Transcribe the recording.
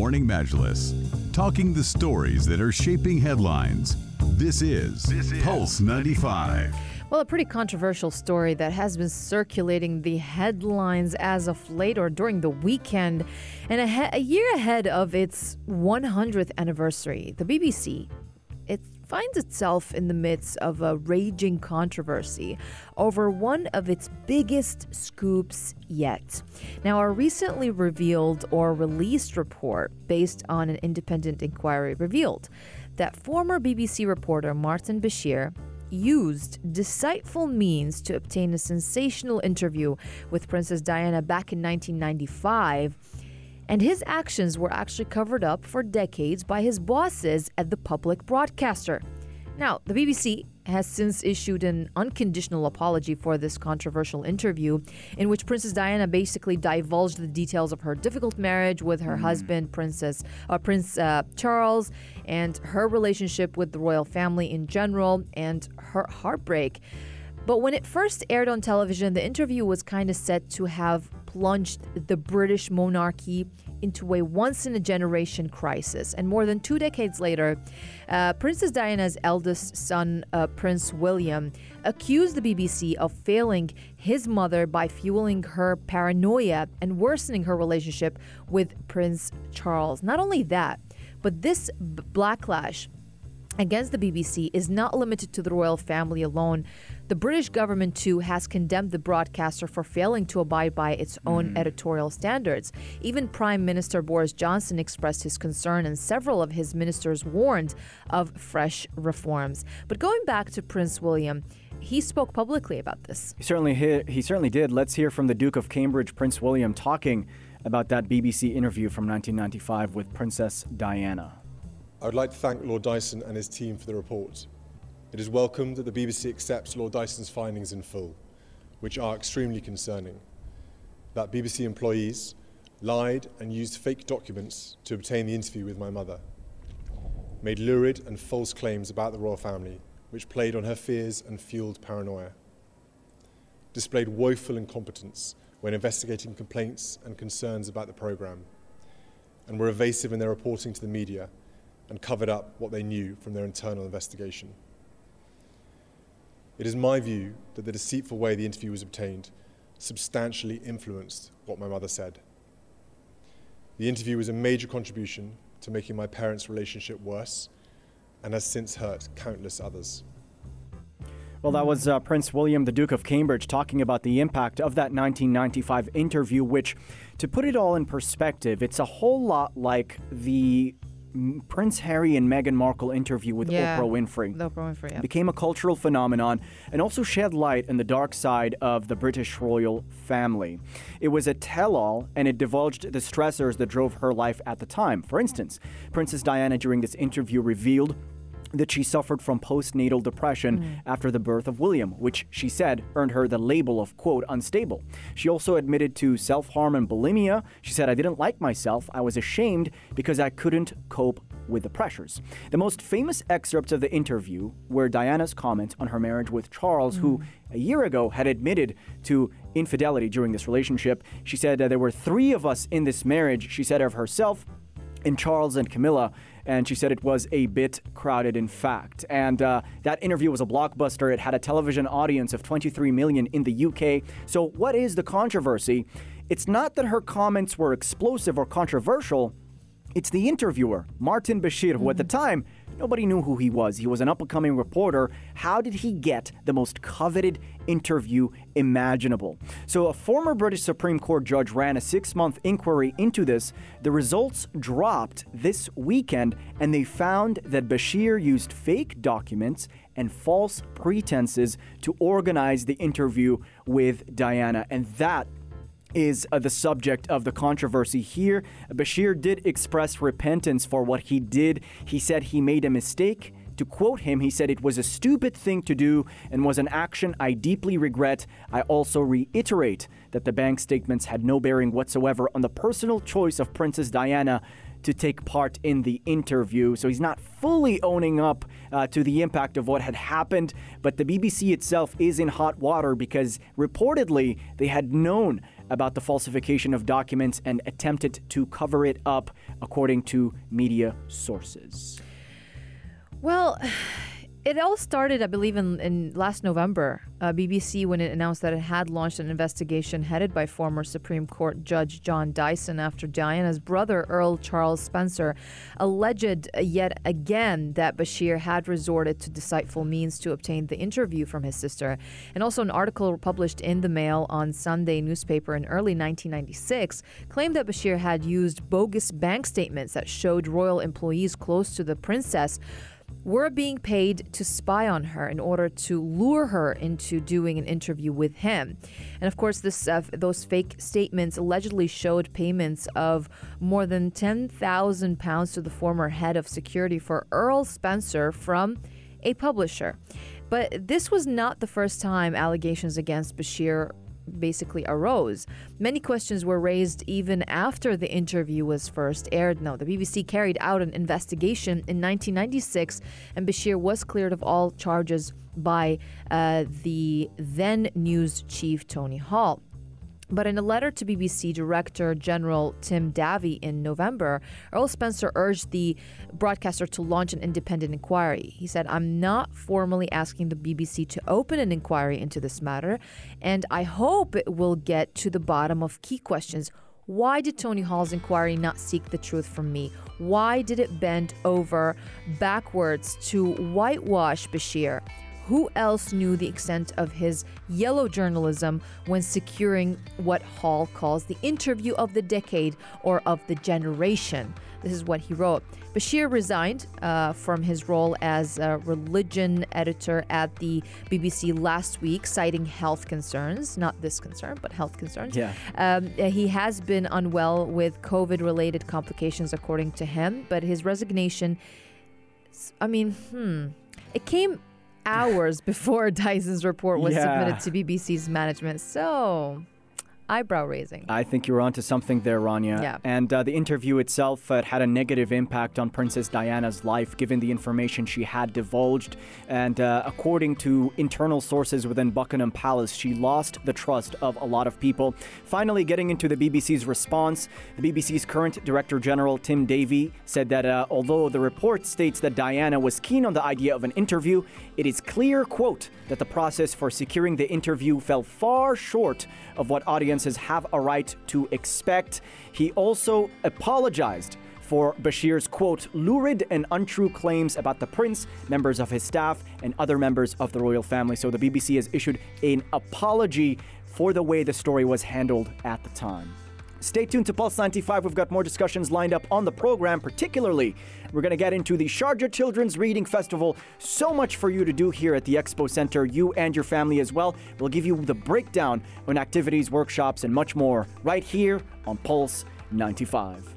Morning Majlis, talking the stories that are shaping headlines. This is, this is Pulse 95. Well, a pretty controversial story that has been circulating the headlines as of late or during the weekend. And a, he- a year ahead of its 100th anniversary, the BBC it finds itself in the midst of a raging controversy over one of its biggest scoops yet. Now, a recently revealed or released report based on an independent inquiry revealed that former BBC reporter Martin Bashir used deceitful means to obtain a sensational interview with Princess Diana back in 1995 and his actions were actually covered up for decades by his bosses at the public broadcaster. Now, the BBC has since issued an unconditional apology for this controversial interview, in which Princess Diana basically divulged the details of her difficult marriage with her mm. husband, Princess uh, Prince uh, Charles, and her relationship with the royal family in general, and her heartbreak. But when it first aired on television, the interview was kind of set to have plunged the British monarchy into a once in a generation crisis. And more than two decades later, uh, Princess Diana's eldest son, uh, Prince William, accused the BBC of failing his mother by fueling her paranoia and worsening her relationship with Prince Charles. Not only that, but this b- backlash against the BBC is not limited to the royal family alone. The British government, too, has condemned the broadcaster for failing to abide by its own mm. editorial standards. Even Prime Minister Boris Johnson expressed his concern, and several of his ministers warned of fresh reforms. But going back to Prince William, he spoke publicly about this. He certainly hit, he certainly did. Let's hear from the Duke of Cambridge, Prince William, talking about that BBC interview from 1995 with Princess Diana. I would like to thank Lord Dyson and his team for the report. It is welcome that the BBC accepts Lord Dyson's findings in full, which are extremely concerning. That BBC employees lied and used fake documents to obtain the interview with my mother, made lurid and false claims about the royal family, which played on her fears and fueled paranoia, displayed woeful incompetence when investigating complaints and concerns about the programme, and were evasive in their reporting to the media and covered up what they knew from their internal investigation. It is my view that the deceitful way the interview was obtained substantially influenced what my mother said. The interview was a major contribution to making my parents' relationship worse and has since hurt countless others. Well, that was uh, Prince William, the Duke of Cambridge, talking about the impact of that 1995 interview, which, to put it all in perspective, it's a whole lot like the Prince Harry and Meghan Markle interview with yeah, Oprah Winfrey. Oprah Winfrey yeah. became a cultural phenomenon and also shed light on the dark side of the British royal family. It was a tell all and it divulged the stressors that drove her life at the time. For instance, Princess Diana during this interview revealed that she suffered from postnatal depression mm. after the birth of William, which she said earned her the label of, quote, unstable. She also admitted to self harm and bulimia. She said, I didn't like myself. I was ashamed because I couldn't cope with the pressures. The most famous excerpts of the interview were Diana's comments on her marriage with Charles, mm. who a year ago had admitted to infidelity during this relationship. She said there were three of us in this marriage, she said of herself, and Charles and Camilla and she said it was a bit crowded, in fact. And uh, that interview was a blockbuster. It had a television audience of 23 million in the UK. So, what is the controversy? It's not that her comments were explosive or controversial. It's the interviewer, Martin Bashir, who at the mm-hmm. time Nobody knew who he was. He was an up and coming reporter. How did he get the most coveted interview imaginable? So, a former British Supreme Court judge ran a six month inquiry into this. The results dropped this weekend, and they found that Bashir used fake documents and false pretenses to organize the interview with Diana. And that is uh, the subject of the controversy here. Bashir did express repentance for what he did. He said he made a mistake. To quote him, he said, It was a stupid thing to do and was an action I deeply regret. I also reiterate that the bank statements had no bearing whatsoever on the personal choice of Princess Diana to take part in the interview. So he's not fully owning up uh, to the impact of what had happened, but the BBC itself is in hot water because reportedly they had known about the falsification of documents and attempted to cover it up, according to media sources. Well, it all started, I believe, in, in last November. Uh, BBC when it announced that it had launched an investigation headed by former Supreme Court Judge John Dyson after Diana's brother Earl Charles Spencer alleged yet again that Bashir had resorted to deceitful means to obtain the interview from his sister. And also, an article published in the Mail on Sunday newspaper in early 1996 claimed that Bashir had used bogus bank statements that showed royal employees close to the princess were being paid to spy on her in order to lure her into doing an interview with him. And of course, this uh, those fake statements allegedly showed payments of more than 10,000 pounds to the former head of security for Earl Spencer from a publisher. But this was not the first time allegations against Bashir basically arose. Many questions were raised even after the interview was first aired. Now, the BBC carried out an investigation in 1996, and Bashir was cleared of all charges by uh, the then news chief Tony Hall. But in a letter to BBC Director General Tim Davie in November, Earl Spencer urged the broadcaster to launch an independent inquiry. He said, I'm not formally asking the BBC to open an inquiry into this matter, and I hope it will get to the bottom of key questions. Why did Tony Hall's inquiry not seek the truth from me? Why did it bend over backwards to whitewash Bashir? Who else knew the extent of his yellow journalism when securing what Hall calls the interview of the decade or of the generation? This is what he wrote. Bashir resigned uh, from his role as a religion editor at the BBC last week, citing health concerns. Not this concern, but health concerns. Yeah. Um, he has been unwell with COVID related complications, according to him, but his resignation, I mean, hmm, it came hours before Dyson's report was Yeah. submitted to BBC's management. So, eyebrow raising. I think you're onto something there, Rania. Yeah. And uh, the interview itself uh, had a negative impact on Princess Diana's life, given the information she had divulged. And uh, according to internal sources within Buckingham Palace, she lost the trust of a lot of people. Finally, getting into the BBC's response, the BBC's current Director General Tim Davie said that uh, although the report states that Diana was keen on the idea of an interview, it is clear, quote, that the process for securing the interview fell far short of what audiences have a right to expect. He also apologized for Bashir's quote, lurid and untrue claims about the prince, members of his staff, and other members of the royal family. So the BBC has issued an apology for the way the story was handled at the time. Stay tuned to Pulse 95. We've got more discussions lined up on the program, particularly we're going to get into the Sharjah Children's Reading Festival. So much for you to do here at the Expo Center, you and your family as well. We'll give you the breakdown on activities, workshops, and much more right here on Pulse 95.